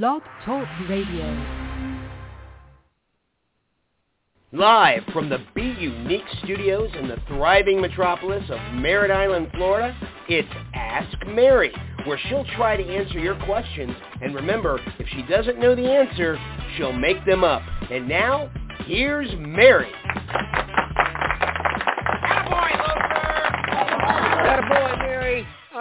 Blog Talk Radio. Live from the Be Unique studios in the thriving metropolis of Merritt Island, Florida, it's Ask Mary, where she'll try to answer your questions. And remember, if she doesn't know the answer, she'll make them up. And now, here's Mary.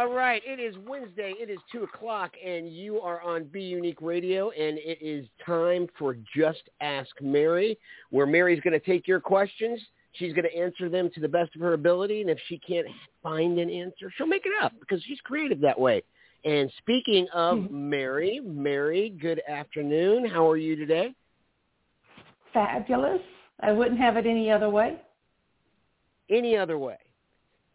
All right, it is Wednesday. It is 2 o'clock, and you are on Be Unique Radio, and it is time for Just Ask Mary, where Mary's going to take your questions. She's going to answer them to the best of her ability, and if she can't find an answer, she'll make it up because she's creative that way. And speaking of hmm. Mary, Mary, good afternoon. How are you today? Fabulous. I wouldn't have it any other way. Any other way?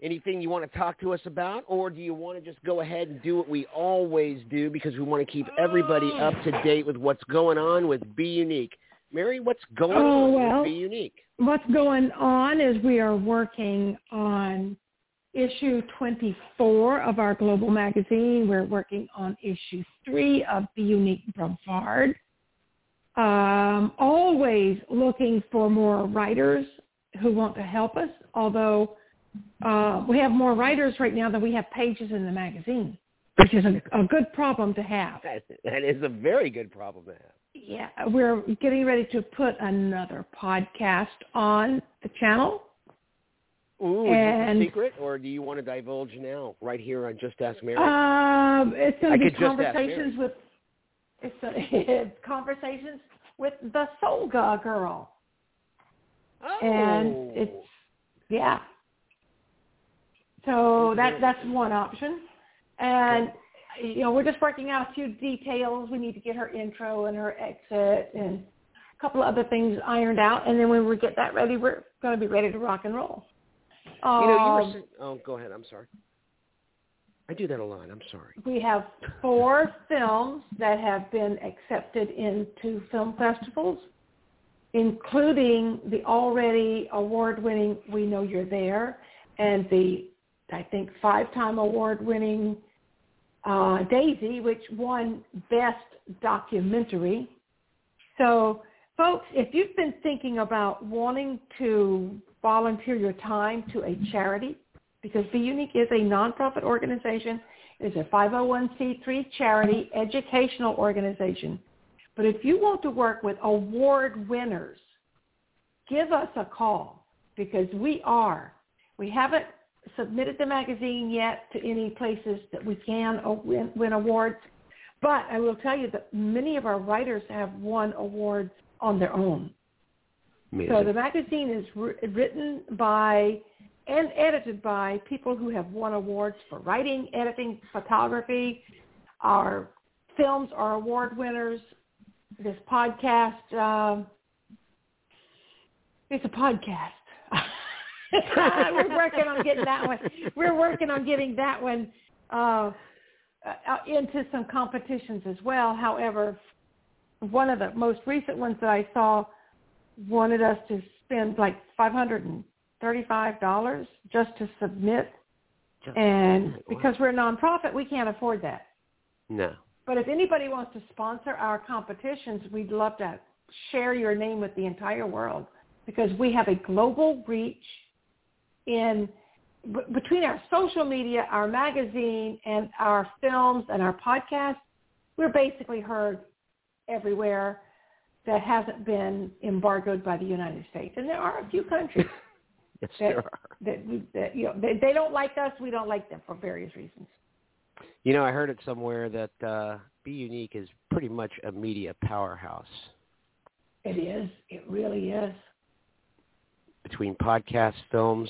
Anything you want to talk to us about, or do you want to just go ahead and do what we always do because we want to keep everybody up to date with what's going on with Be Unique? Mary, what's going Oh, on well. with Be Unique? What's going on is we are working on issue 24 of our global magazine. We're working on issue 3 of Be Unique Brevard. Um, always looking for more writers who want to help us, although uh, we have more writers right now than we have pages in the magazine, which is a, a good problem to have. That, that is a very good problem to have. Yeah, we're getting ready to put another podcast on the channel. Ooh, is And- this a secret, or do you want to divulge now, right here on Just Ask Mary? Um, it's going to be could just ask conversations with it's, it's conversations with the Solga girl, oh. and it's yeah. So that that's one option, and you know we're just working out a few details. We need to get her intro and her exit and a couple of other things ironed out, and then when we get that ready, we're going to be ready to rock and roll. You know, you were. Um, Oh, go ahead. I'm sorry. I do that a lot. I'm sorry. We have four films that have been accepted into film festivals, including the already award-winning We Know You're There and the, I think, five-time award-winning uh, Daisy, which won Best Documentary. So, folks, if you've been thinking about wanting to volunteer your time to a charity, because Be Unique is a nonprofit organization. It is a 501c3 charity educational organization. But if you want to work with award winners, give us a call because we are. We haven't submitted the magazine yet to any places that we can uh, win, win awards. But I will tell you that many of our writers have won awards on their own. So the magazine is wr- written by and edited by people who have won awards for writing, editing, photography. Our films are award winners. This podcast, um, it's a podcast. We're working on getting that one. We're working on getting that one uh, uh, into some competitions as well. However, one of the most recent ones that I saw wanted us to spend like five hundred and thirty-five dollars just to submit, and because we're a nonprofit, we can't afford that. no. But if anybody wants to sponsor our competitions, we'd love to share your name with the entire world because we have a global reach in b- between our social media, our magazine, and our films and our podcasts, We're basically heard everywhere that hasn't been embargoed by the United States, and there are a few countries Yes, that, there are. that, we, that you know they, they don't like us. We don't like them for various reasons. You know, I heard it somewhere that uh, Be Unique is pretty much a media powerhouse It is. It really is. between podcasts, films,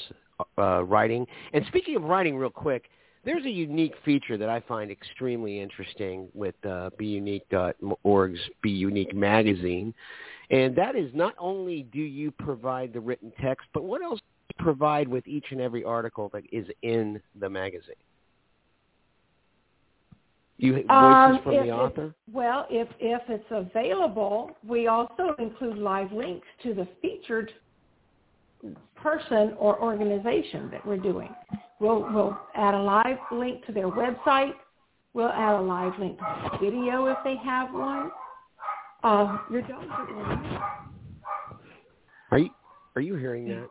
uh, writing. And speaking of writing, real quick, there's a unique feature that I find extremely interesting with uh, BeUnique.org's Be Unique magazine, and that is not only do you provide the written text, but what else do you provide with each and every article that is in the magazine? You voices Um, from the author. Well, if if it's available, we also include live links to the featured person or organization that we're doing. We'll we'll add a live link to their website. We'll add a live link to the video if they have one. Uh, your dogs are. Are you are you hearing that?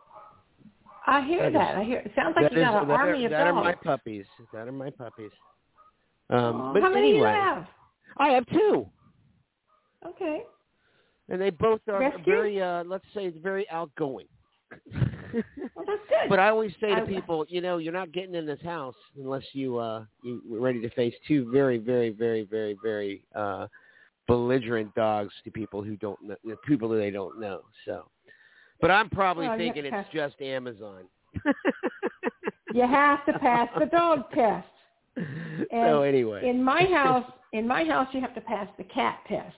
I hear That that. is- I hear. It sounds like That you got is- an army are, of that are dogs. my puppies. That are my puppies. Um, but How many anyway, do you have? I have two, Okay. and they both are Rescue? very, uh, let's say, very outgoing. Well, that's good. But I always say to I- people, you know, you're not getting in this house unless you uh you are ready to face two very, very, very, very, very uh belligerent dogs to people who don't know people that they don't know. So, but I'm probably Well, thinking it's just Amazon. you have to pass the dog test. And so anyway, In my house, in my house, you have to pass the cat test.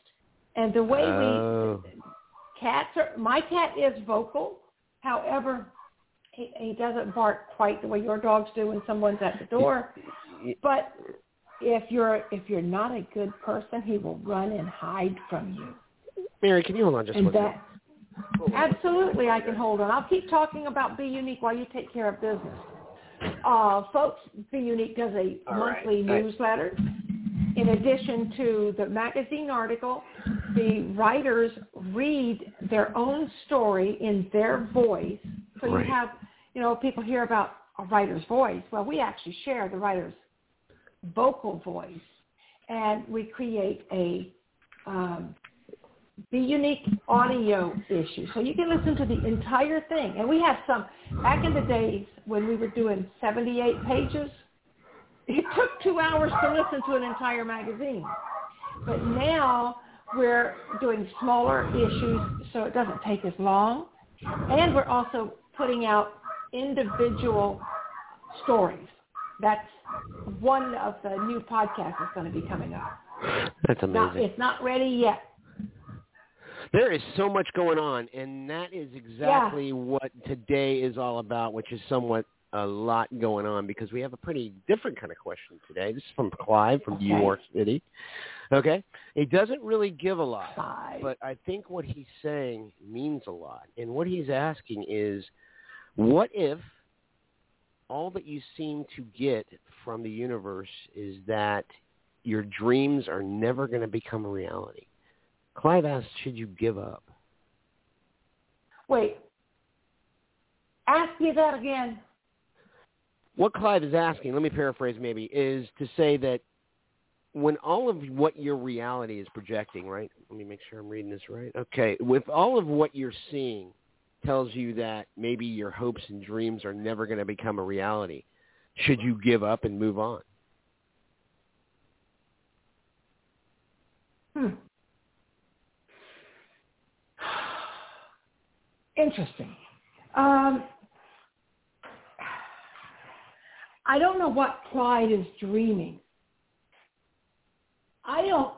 And the way Oh. we cats are, my cat is vocal. However, he, he doesn't bark quite the way your dogs do when someone's at the door. But if you're if you're not a good person, he will run and hide from you. Mary, can you hold on just and one second? that absolutely, I can hold on. I'll keep talking about Be Unique while you take care of business. Uh, folks, Be Unique does a All right. monthly I- newsletter. In addition to the magazine article, the writers read their own story in their voice. So Right. you have, you know, people hear about a writer's voice. Well, we actually share the writer's vocal voice, and we create a um, Be Unique audio issue. So you can listen to the entire thing. And we have some, back in the days when we were doing 78 pages, it took two hours to listen to an entire magazine. But now we're doing smaller issues so it doesn't take as long. And we're also putting out individual stories. That's one of the new podcasts that's going to be coming up. That's Not, amazing. it's not ready yet. There is so much going on, and that is exactly what today is all about, which is somewhat a lot going on because we have a pretty different kind of question today. This is from Clive from New Okay. York City. Okay? He doesn't really give a lot, Five. but I think what he's saying means a lot. And what he's asking is, what if all that you seem to get from the universe is that your dreams are never going to become a reality? Clive asks, should you give up? Wait. Ask me that again. What Clive is asking, let me paraphrase maybe, is to say that when all of what your reality is projecting, right? Let me make sure I'm reading this right. Okay. With all of what you're seeing tells you that maybe your hopes and dreams are never going to become a reality, should you give up and move on? Hmm. Interesting. Um, I don't know what Clyde is dreaming. I don't.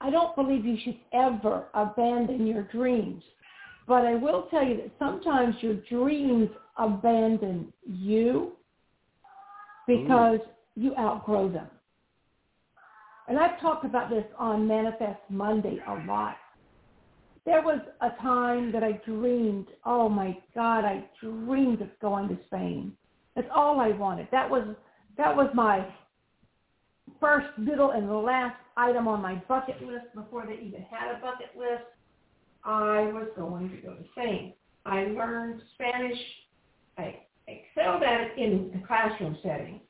I don't believe you should ever abandon your dreams. But I will tell you that sometimes your dreams abandon you because you outgrow them. And I've talked about this on Manifest Monday a lot. There was a time that I dreamed, oh my God, I dreamed of going to Spain. That's all I wanted. That was that was my first, middle, and the last item on my bucket list before they even had a bucket list. I was going to go to Spain. I learned Spanish. I excelled at it in the classroom setting.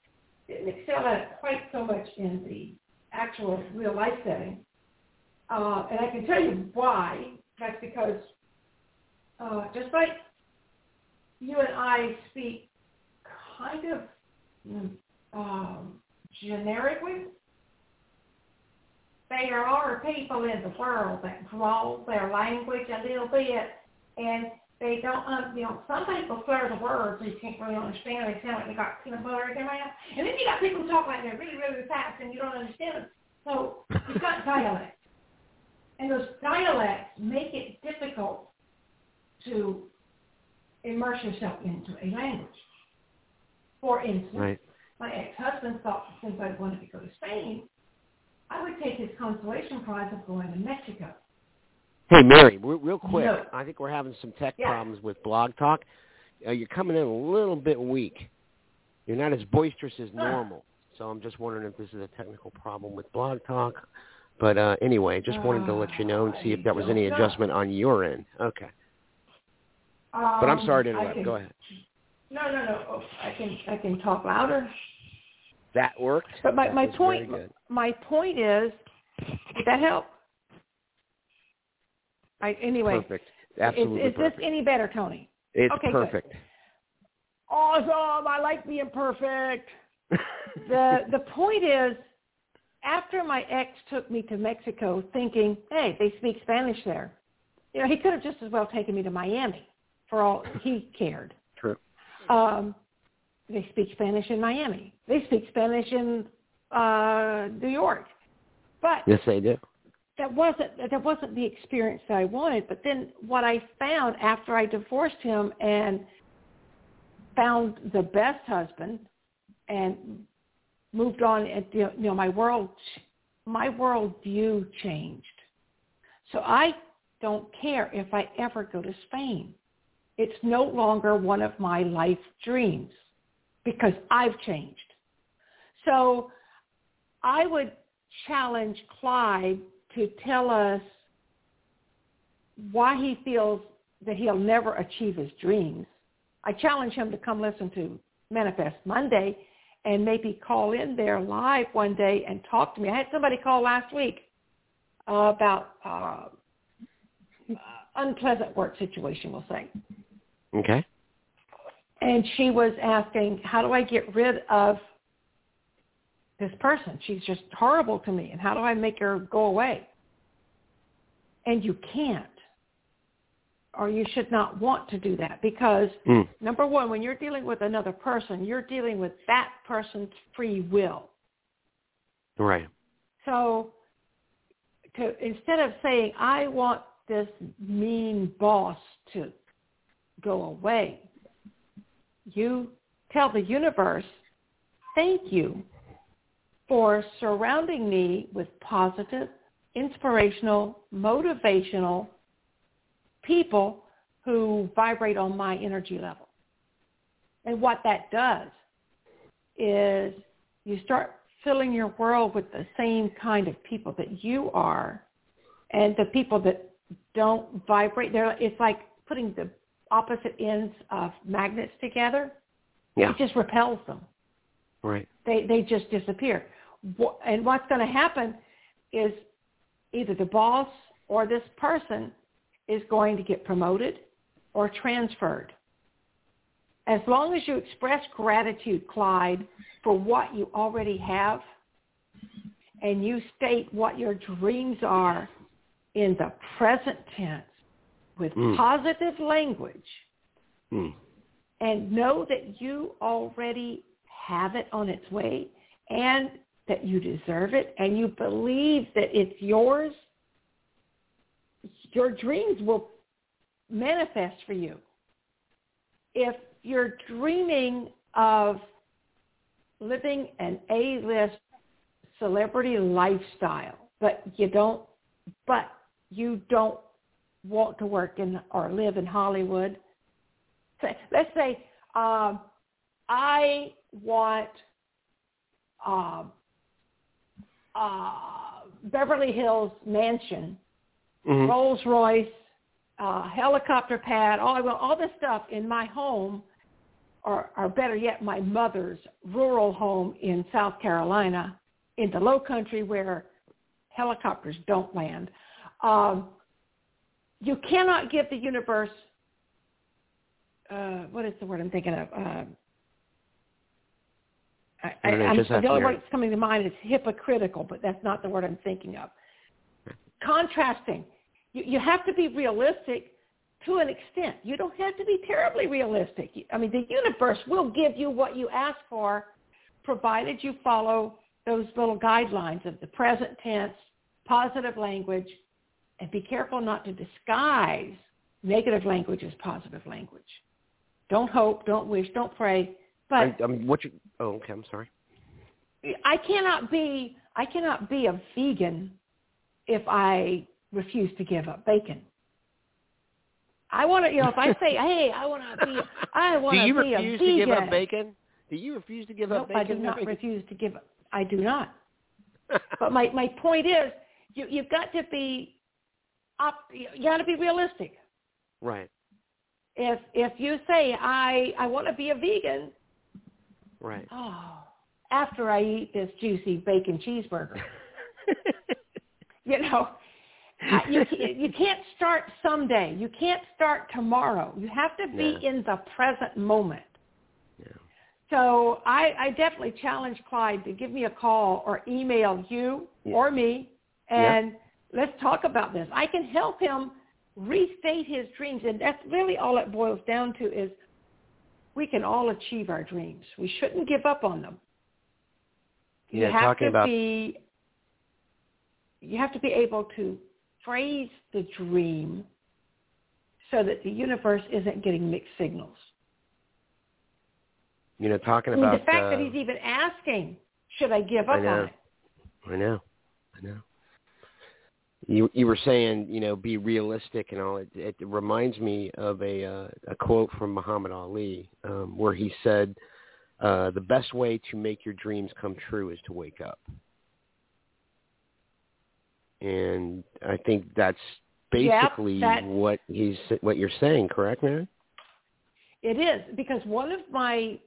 Didn't excel at it quite so much in the actual real life setting. Uh, and I can tell you why. That's because uh, just like you and I speak kind of mm, um, generically, there are people in the world that draw their language a little bit, and they don't, um, you know, some people slur the words you can't really understand. They sound like they got peanut butter in their mouth. And then you got people who talk like they're really, really fast and you don't understand them. So you've got dialects. And those dialects make it difficult to immerse yourself into a language. For instance, Right. My ex-husband thought since I wanted to go to Spain, I would take his consolation prize of going to Mexico. Hey, Mary, real quick. No. I think we're having some tech Yeah. problems with Blog Talk. Uh, you're coming in a little bit weak. You're not as boisterous as Huh. normal. So I'm just wondering if this is a technical problem with Blog Talk. But uh, anyway, just wanted to let you know and see if there was any adjustment on your end. Okay. Um, But I'm sorry to interrupt. Go ahead. No, no, no. Oh, I can I can talk louder. That worked. But my That my point my point is, did that help? I, anyway, Perfect. is, Absolutely is this perfect. any better, Tony? it's okay, good. perfect. Awesome! I like being perfect. the the point is, after my ex took me to Mexico, thinking, hey, they speak Spanish there. You know, he could have just as well taken me to Miami, for all he cared. Um, they speak Spanish in Miami. They speak Spanish in uh, New York. But Yes, they do. that wasn't that wasn't the experience that I wanted. But then what I found after I divorced him and found the best husband and moved on, and you know my world my world view changed. So I don't care if I ever go to Spain. It's no longer one of my life dreams because I've changed. So I would challenge Clyde to tell us why he feels that he'll never achieve his dreams. I challenge him to come listen to Manifest Monday and maybe call in there live one day and talk to me. I had somebody call last week about uh, unpleasant work situation, we'll say. Okay. And she was asking, how do I get rid of this person? She's just horrible to me. And how do I make her go away? And you can't. Or you should not want to do that because Mm. number one, when you're dealing with another person, you're dealing with that person's free will. Right. So to, instead of saying, I want this mean boss to go away, you tell the universe, thank you for surrounding me with positive, inspirational, motivational people who vibrate on my energy level. And what that does is you start filling your world with the same kind of people that you are and the people that don't vibrate there it's like putting the opposite ends of magnets together Yeah. it just repels them Right. they they just disappear and what's going to happen is either the boss or this person is going to get promoted or transferred as long as you express gratitude, Clyde, for what you already have, and you state what your dreams are in the present tense with Mm. positive language, Mm. and know that you already have it on its way and that you deserve it and you believe that it's yours, your dreams will manifest for you. If you're dreaming of living an A-list celebrity lifestyle, but you don't, but you don't want to work in or live in Hollywood. Say, let's say um, I want um, uh, Beverly Hills mansion, Mhm. Rolls Royce, uh, helicopter pad, all I want, all this stuff in my home, or, or better yet, my mother's rural home in South Carolina, in the Low Country where helicopters don't land. Um, you cannot give the universe. Uh, what is the word I'm thinking of? Uh, I, I I'm- the only word that's coming to mind is hypocritical, but that's not the word I'm thinking of. Contrasting. You, you have to be realistic to an extent. You don't have to be terribly realistic. I mean, the universe will give you what you ask for, provided you follow those little guidelines of the present tense, positive language, and be careful not to disguise negative language as positive language. Don't hope, don't wish, don't pray. But I, I mean, what you? Oh, okay. I'm sorry. I cannot be I cannot be a vegan if I refuse to give up bacon. I want to, you know, if I say, "Hey, I want to be, I want to be a vegan. Do you refuse to give up bacon? Do you refuse to give nope, up bacon? I do not Mary? refuse to give up. I do not. but my my point is, you you've got to be up. You got to be realistic. right, If if you say I I want to be a vegan, right. oh, after I eat this juicy bacon cheeseburger, you know, you you can't start someday. You can't start tomorrow. You have to be Yeah. in the present moment. Yeah. So I, I definitely challenge Clyde to give me a call or email you Yeah. or me, and let's talk about this. I can help him restate his dreams, and that's really all it boils down to is we can all achieve our dreams. We shouldn't give up on them. You Yeah, have to about- be you have to be able to phrase the dream so that the universe isn't getting mixed signals. You know, talking I mean, about the fact uh, that he's even asking, should I give I up know. on it? I know, I know. You you were saying you know be realistic and all. It, it reminds me of a uh, a quote from Muhammad Ali um, where he said, uh, "The best way to make your dreams come true is to wake up." And I think that's Yep, basically that- what he's what you're saying, correct, man? It is because one of my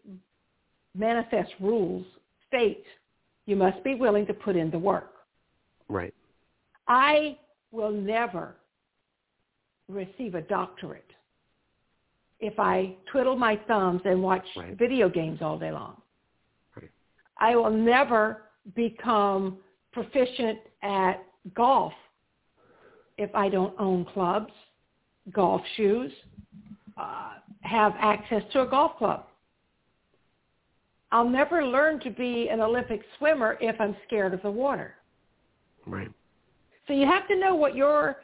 manifest rules states you must be willing to put in the work. Right. I will never receive a doctorate if I twiddle my thumbs and watch Right. video games all day long. Right. I will never become proficient at golf if I don't own clubs, golf shoes, uh, have access to a golf club. I'll never learn to be an Olympic swimmer if I'm scared of the water. Right. So you have to know what your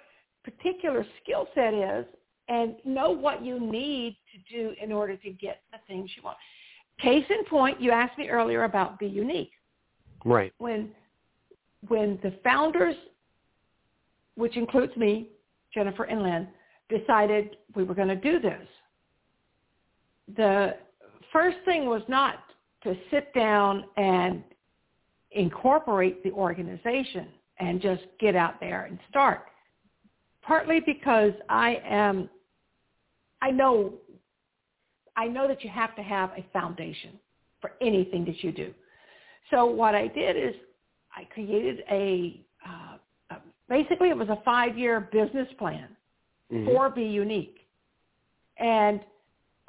particular skill set is and know what you need to do in order to get the things you want. Case in point, you asked me earlier about Be Unique. Right. When when the founders, which includes me, Jennifer and Lynn, decided we were going to do this, the first thing was not to sit down and incorporate the organization and just get out there and start. Partly because I am, I know, I know that you have to have a foundation for anything that you do. So what I did is I created a, uh, uh, basically it was a five-year business plan Mhm. for Be Unique. And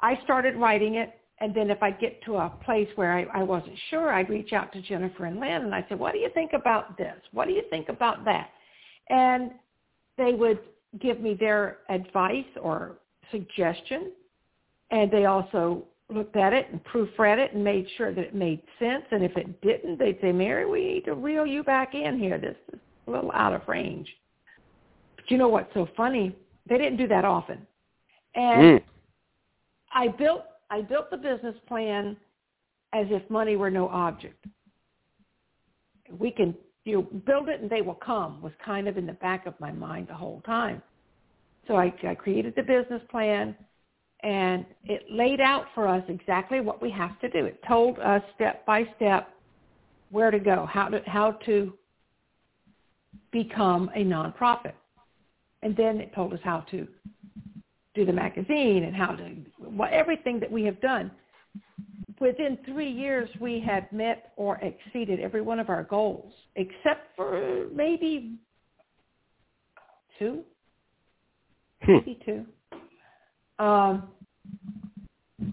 I started writing it. And then if I get to a place where I, I wasn't sure, I'd reach out to Jennifer and Lynn and I'd say, what do you think about this? What do you think about that? And they would give me their advice or suggestion. And they also looked at it and proofread it and made sure that it made sense. And if it didn't, they'd say, Mary, we need to reel you back in here. This is a little out of range. But you know what's so funny? They didn't do that often. And Mm. I built I built the business plan as if money were no object. We can you build it and they will come was kind of in the back of my mind the whole time. So I, I created the business plan and it laid out for us exactly what we have to do. It told us step by step where to go, how to how to become a nonprofit. And then it told us how to do the magazine and how to what everything that we have done. Within three years, we had met or exceeded every one of our goals, except for maybe two, Hmm. maybe two. Um,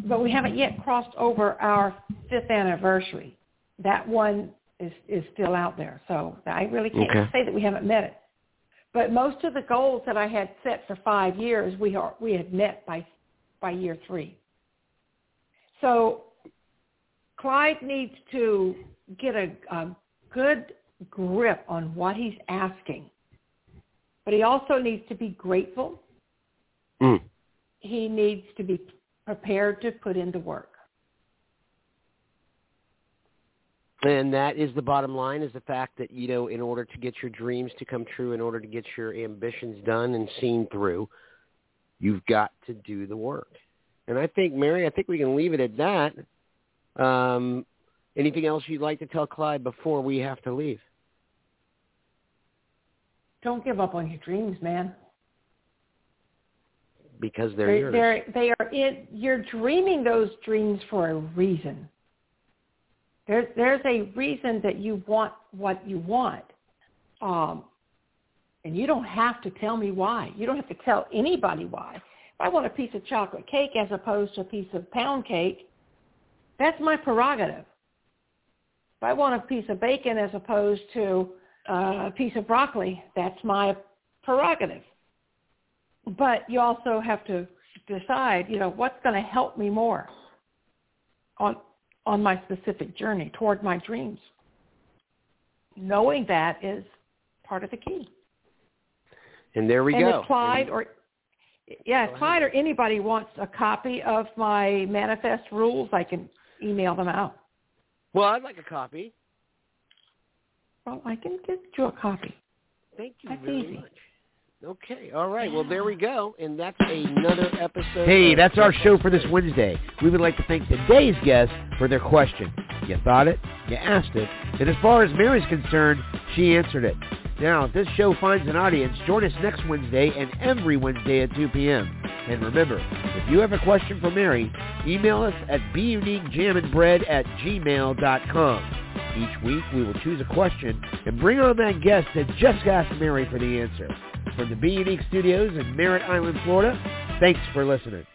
but we haven't yet crossed over our fifth anniversary. That one is is still out there, so I really can't Okay. say that we haven't met it. But most of the goals that I had set for five years, we are we had met by by year three. So Clyde needs to get a, a good grip on what he's asking, but he also needs to be grateful. Mm. He needs to be prepared to put in the work. And that is the bottom line is the fact that, you know, in order to get your dreams to come true, in order to get your ambitions done and seen through, you've got to do the work. And I think, Mary, I think we can leave it at that. Um, anything else you'd like to tell Clyde before we have to leave? Don't give up on your dreams, man. Because they're, they're yours. They're, they are in, you're dreaming those dreams for a reason. There's, there's a reason that you want what you want. Um, and you don't have to tell me why. You don't have to tell anybody why. If I want a piece of chocolate cake as opposed to a piece of pound cake, that's my prerogative. If I want a piece of bacon as opposed to uh, a piece of broccoli, that's my prerogative. But you also have to decide, you know, what's going to help me more on on my specific journey toward my dreams. Knowing that is part of the key. And there we and go. If Clyde or yeah, if Clyde or anybody wants a copy of my manifest rules, I can email them out. Well, I'd like a copy. Well, I can get you a copy. Thank you That's very easy. much. Okay, all right. Well, there we go, and that's another episode. Hey, that's our show for this Wednesday. We would like to thank today's guest for their question. You thought it, you asked it, and as far as Mary's concerned, she answered it. Now, if this show finds an audience, join us next Wednesday and every Wednesday at 2 p.m. And remember, if you have a question for Mary, email us at beuniquejaminbread at gmail.com. Each week, we will choose a question and bring on that guest that just asked Mary for the answer. From the Be Unique Studios in Merritt Island, Florida, thanks for listening.